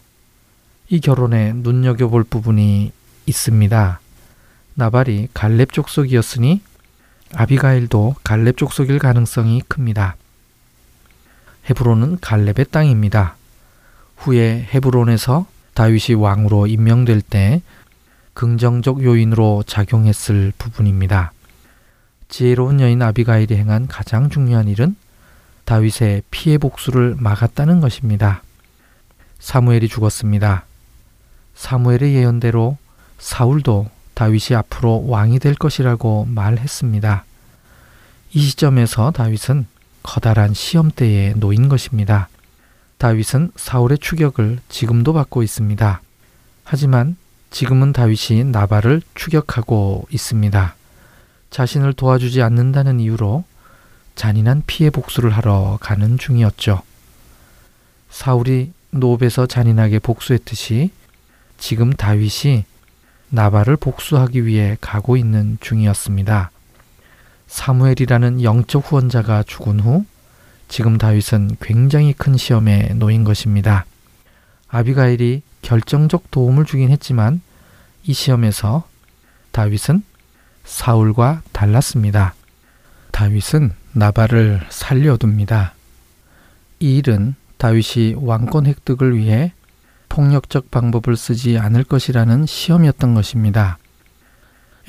E: 이 결혼에 눈여겨볼 부분이 있습니다. 나발이 갈렙 족속이었으니 아비가일도 갈렙 족속일 가능성이 큽니다. 헤브론은 갈렙의 땅입니다. 후에 헤브론에서 다윗이 왕으로 임명될 때 긍정적 요인으로 작용했을 부분입니다. 지혜로운 여인 아비가일이 행한 가장 중요한 일은 다윗의 피해 복수를 막았다는 것입니다. 사무엘이 죽었습니다. 사무엘의 예언대로 사울도 다윗이 앞으로 왕이 될 것이라고 말했습니다. 이 시점에서 다윗은 커다란 시험대에 놓인 것입니다. 다윗은 사울의 추격을 지금도 받고 있습니다. 하지만 지금은 다윗이 나발을 추격하고 있습니다. 자신을 도와주지 않는다는 이유로 잔인한 피해 복수를 하러 가는 중이었죠. 사울이 노업에서 잔인하게 복수했듯이 지금 다윗이 나발을 복수하기 위해 가고 있는 중이었습니다. 사무엘이라는 영적 후원자가 죽은 후 지금 다윗은 굉장히 큰 시험에 놓인 것입니다. 아비가일이 결정적 도움을 주긴 했지만 이 시험에서 다윗은 사울과 달랐습니다. 다윗은 나발을 살려둡니다. 이 일은 다윗이 왕권 획득을 위해 폭력적 방법을 쓰지 않을 것이라는 시험이었던 것입니다.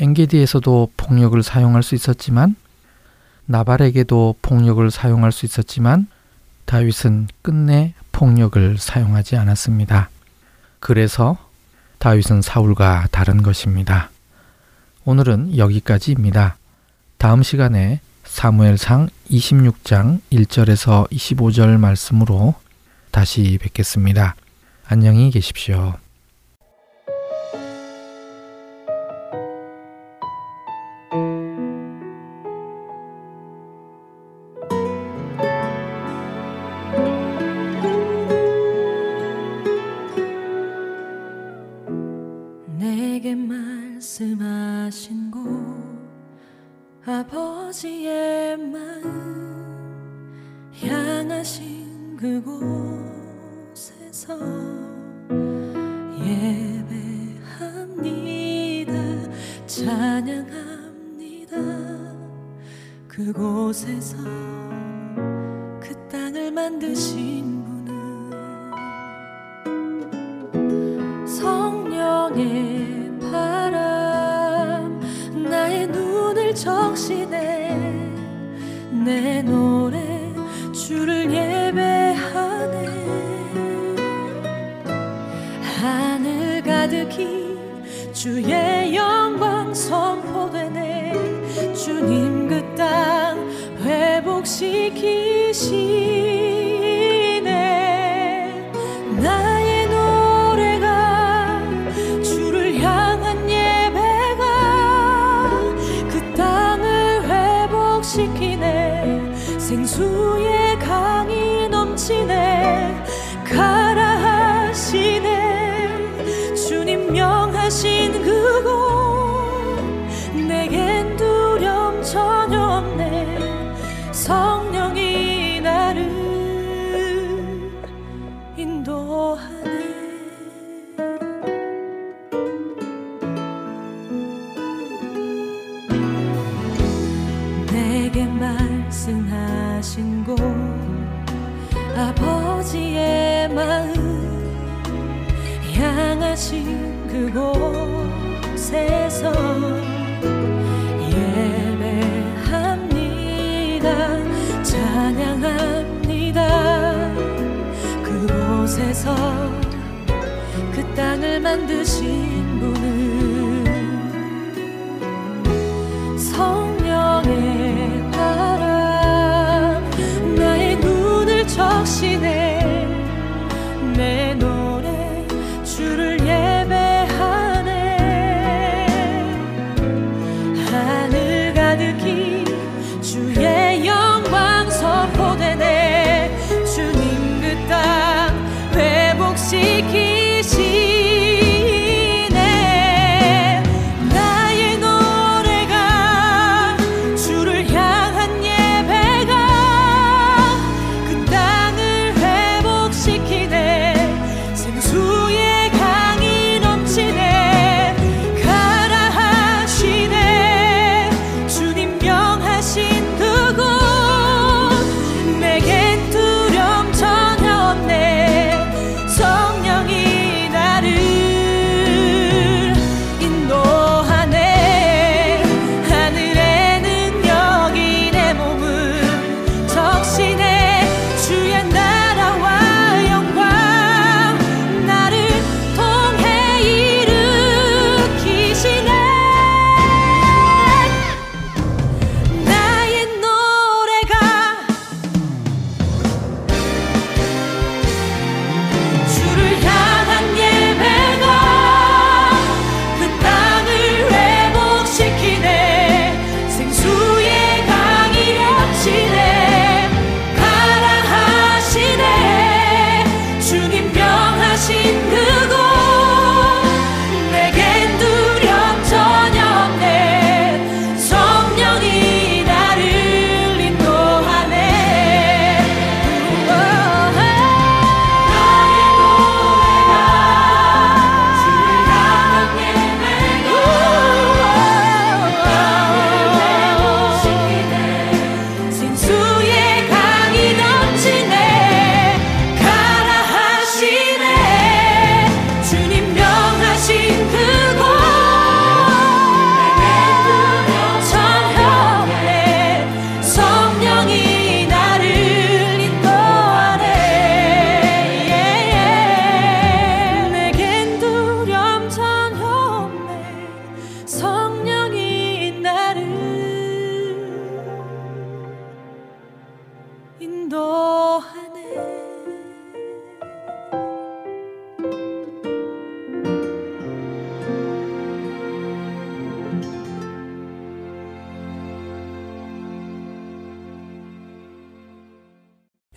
E: 엔게디에서도 폭력을 사용할 수 있었지만 나발에게도 폭력을 사용할 수 있었지만 다윗은 끝내 폭력을 사용하지 않았습니다. 그래서 다윗은 사울과 다른 것입니다. 오늘은 여기까지입니다. 다음 시간에 사무엘상 26장 1절에서 25절 말씀으로 다시 뵙겠습니다. 안녕히 계십시오.
B: 예배합니다. 찬양합니다. 그곳에서 그 땅을 만드신 주의 영광 선포되네. 주님 그 땅 회복시키시 땅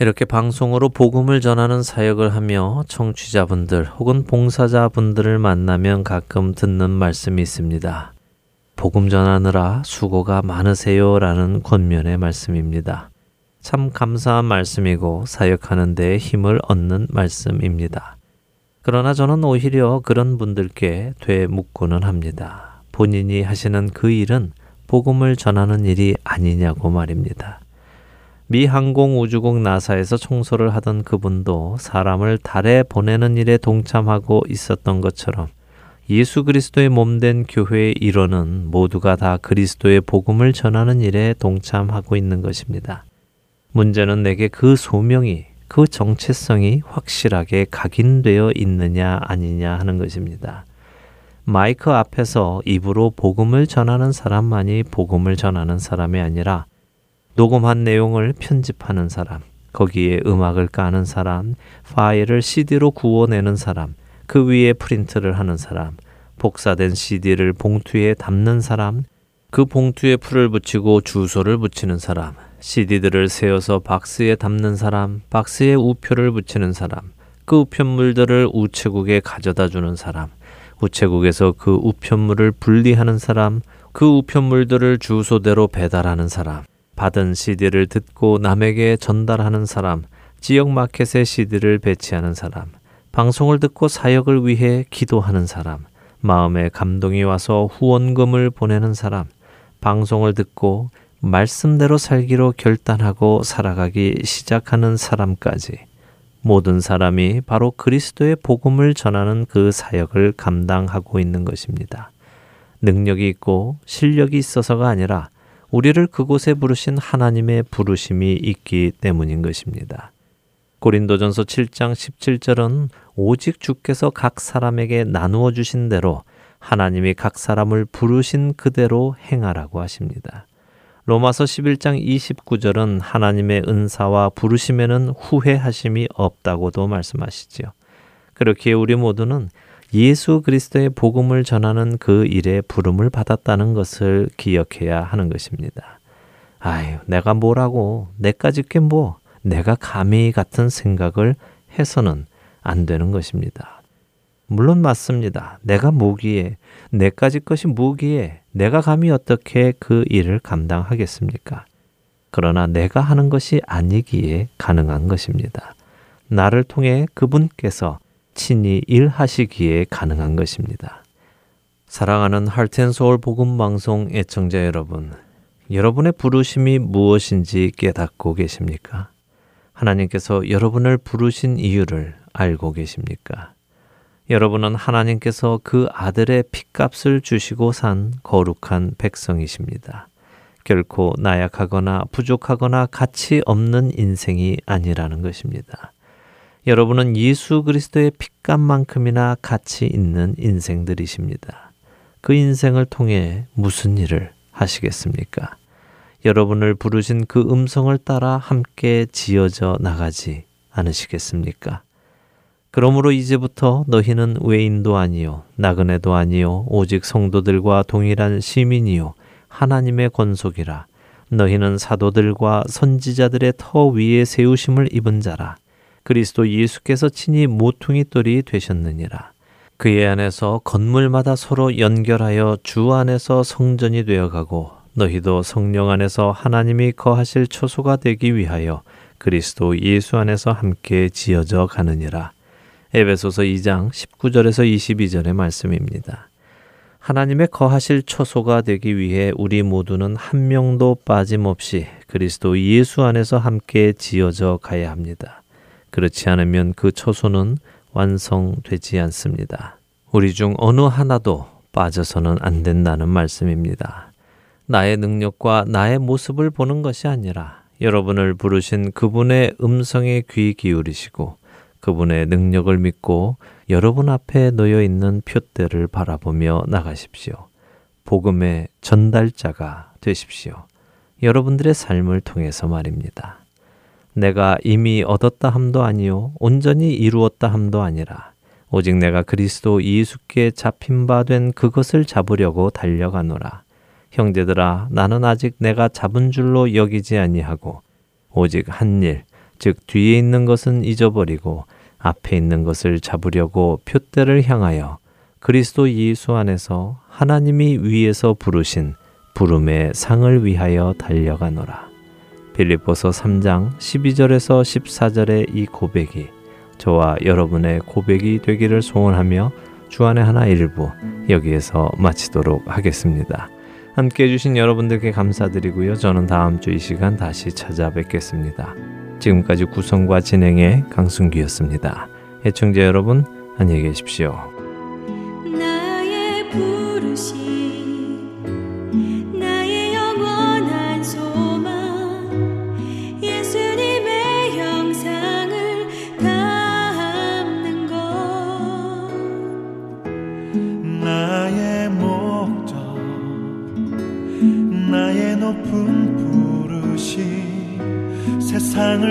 A: 이렇게 방송으로 복음을 전하는 사역을 하며 청취자분들 혹은 봉사자분들을 만나면 가끔 듣는 말씀이 있습니다. 복음 전하느라 수고가 많으세요 라는 권면의 말씀입니다. 참 감사한 말씀이고 사역하는 데 힘을 얻는 말씀입니다. 그러나 저는 오히려 그런 분들께 되묻고는 합니다. 본인이 하시는 그 일은 복음을 전하는 일이 아니냐고 말입니다. 미 항공우주국 나사에서 청소를 하던 그분도 사람을 달에 보내는 일에 동참하고 있었던 것처럼 예수 그리스도의 몸된 교회의 일원은 모두가 다 그리스도의 복음을 전하는 일에 동참하고 있는 것입니다. 문제는 내게 그 소명이 그 정체성이 확실하게 각인되어 있느냐 아니냐 하는 것입니다. 마이크 앞에서 입으로 복음을 전하는 사람만이 복음을 전하는 사람이 아니라 녹음한 내용을 편집하는 사람, 거기에 음악을 까는 사람, 파일을 CD로 구워내는 사람, 그 위에 프린트를 하는 사람, 복사된 CD를 봉투에 담는 사람, 그 봉투에 풀을 붙이고 주소를 붙이는 사람, CD들을 세워서 박스에 담는 사람, 박스에 우표를 붙이는 사람, 그 우편물들을 우체국에 가져다 주는 사람, 우체국에서 그 우편물을 분리하는 사람, 그 우편물들을 주소대로 배달하는 사람, 받은 CD를 듣고 남에게 전달하는 사람, 지역 마켓에 CD를 배치하는 사람, 방송을 듣고 사역을 위해 기도하는 사람, 마음에 감동이 와서 후원금을 보내는 사람, 방송을 듣고 말씀대로 살기로 결단하고 살아가기 시작하는 사람까지 모든 사람이 바로 그리스도의 복음을 전하는 그 사역을 감당하고 있는 것입니다. 능력이 있고 실력이 있어서가 아니라 우리를 그곳에 부르신 하나님의 부르심이 있기 때문인 것입니다. 고린도전서 7장 17절은 오직 주께서 각 사람에게 나누어 주신 대로 하나님이 각 사람을 부르신 그대로 행하라고 하십니다. 로마서 11장 29절은 하나님의 은사와 부르심에는 후회하심이 없다고도 말씀하시지요. 그렇기에 우리 모두는 예수 그리스도의 복음을 전하는 그 일에 부름을 받았다는 것을 기억해야 하는 것입니다. 아유, 내가 뭐라고, 내까지 게 뭐, 내가 감히 같은 생각을 해서는 안 되는 것입니다. 물론 맞습니다. 내가 무기에, 내까지 것이 무기에, 내가 감히 어떻게 그 일을 감당하겠습니까? 그러나 내가 하는 것이 아니기에 가능한 것입니다. 나를 통해 그분께서 친히 일하시기에 가능한 것입니다. 사랑하는 할텐서울 복음 방송 애청자 여러분, 여러분의 부르심이 무엇인지 깨닫고 계십니까? 하나님께서 여러분을 부르신 이유를 알고 계십니까? 여러분은 하나님께서 그 아들의 핏값을 주시고 산 거룩한 백성이십니다. 결코 나약하거나 부족하거나 가치 없는 인생이 아니라는 것입니다. 여러분은 예수 그리스도의 핏값만큼이나 가치 있는 인생들이십니다. 그 인생을 통해 무슨 일을 하시겠습니까? 여러분을 부르신 그 음성을 따라 함께 지어져 나가지 않으시겠습니까? 그러므로 이제부터 너희는 외인도 아니요 나그네도 아니요 오직 성도들과 동일한 시민이요 하나님의 권속이라 너희는 사도들과 선지자들의 터 위에 세우심을 입은 자라 그리스도 예수께서 친히 모퉁이 돌이 되셨느니라. 그의 안에서 건물마다 서로 연결하여 주 안에서 성전이 되어 가고 너희도 성령 안에서 하나님이 거하실 처소가 되기 위하여 그리스도 예수 안에서 함께 지어져 가느니라. 에베소서 2장 19절에서 22절의 말씀입니다. 하나님의 거하실 처소가 되기 위해 우리 모두는 한 명도 빠짐없이 그리스도 예수 안에서 함께 지어져 가야 합니다. 그렇지 않으면 그 처소는 완성되지 않습니다. 우리 중 어느 하나도 빠져서는 안 된다는 말씀입니다. 나의 능력과 나의 모습을 보는 것이 아니라 여러분을 부르신 그분의 음성에 귀 기울이시고 그분의 능력을 믿고 여러분 앞에 놓여 있는 표대를 바라보며 나가십시오. 복음의 전달자가 되십시오. 여러분들의 삶을 통해서 말입니다. 내가 이미 얻었다 함도 아니요 온전히 이루었다 함도 아니라 오직 내가 그리스도 예수께 잡힌 바 된 그것을 잡으려고 달려가노라. 형제들아 나는 아직 내가 잡은 줄로 여기지 아니하고 오직 한 일, 즉 뒤에 있는 것은 잊어버리고 앞에 있는 것을 잡으려고 표대를 향하여 그리스도 예수 안에서 하나님이 위에서 부르신 부름의 상을 위하여 달려가노라. 빌립보서 3장 12절에서 14절의 이 고백이 저와 여러분의 고백이 되기를 소원하며 주안의 하나 일부 여기에서 마치도록 하겠습니다. 함께 해주신 여러분들께 감사드리고요. 저는 다음 주 이 시간 다시 찾아뵙겠습니다. 지금까지 구성과 진행의 강순기였습니다. 애청자 여러분, 안녕히 계십시오.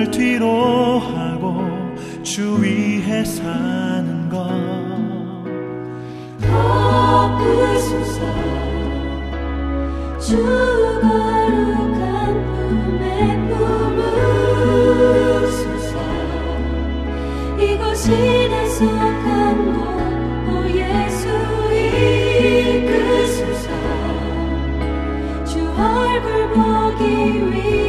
F: 세상을 뒤로 하고 주위에 사는 것.
B: 덮으소서 주 거룩한 품에 품으소서. 이곳이 내 속한 곳오 예수 이끄소서. 주 얼굴 보기 위해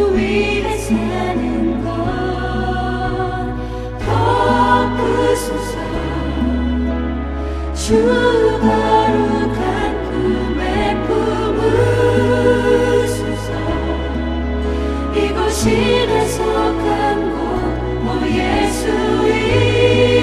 F: 세상을 뒤로 하고 주 위에 사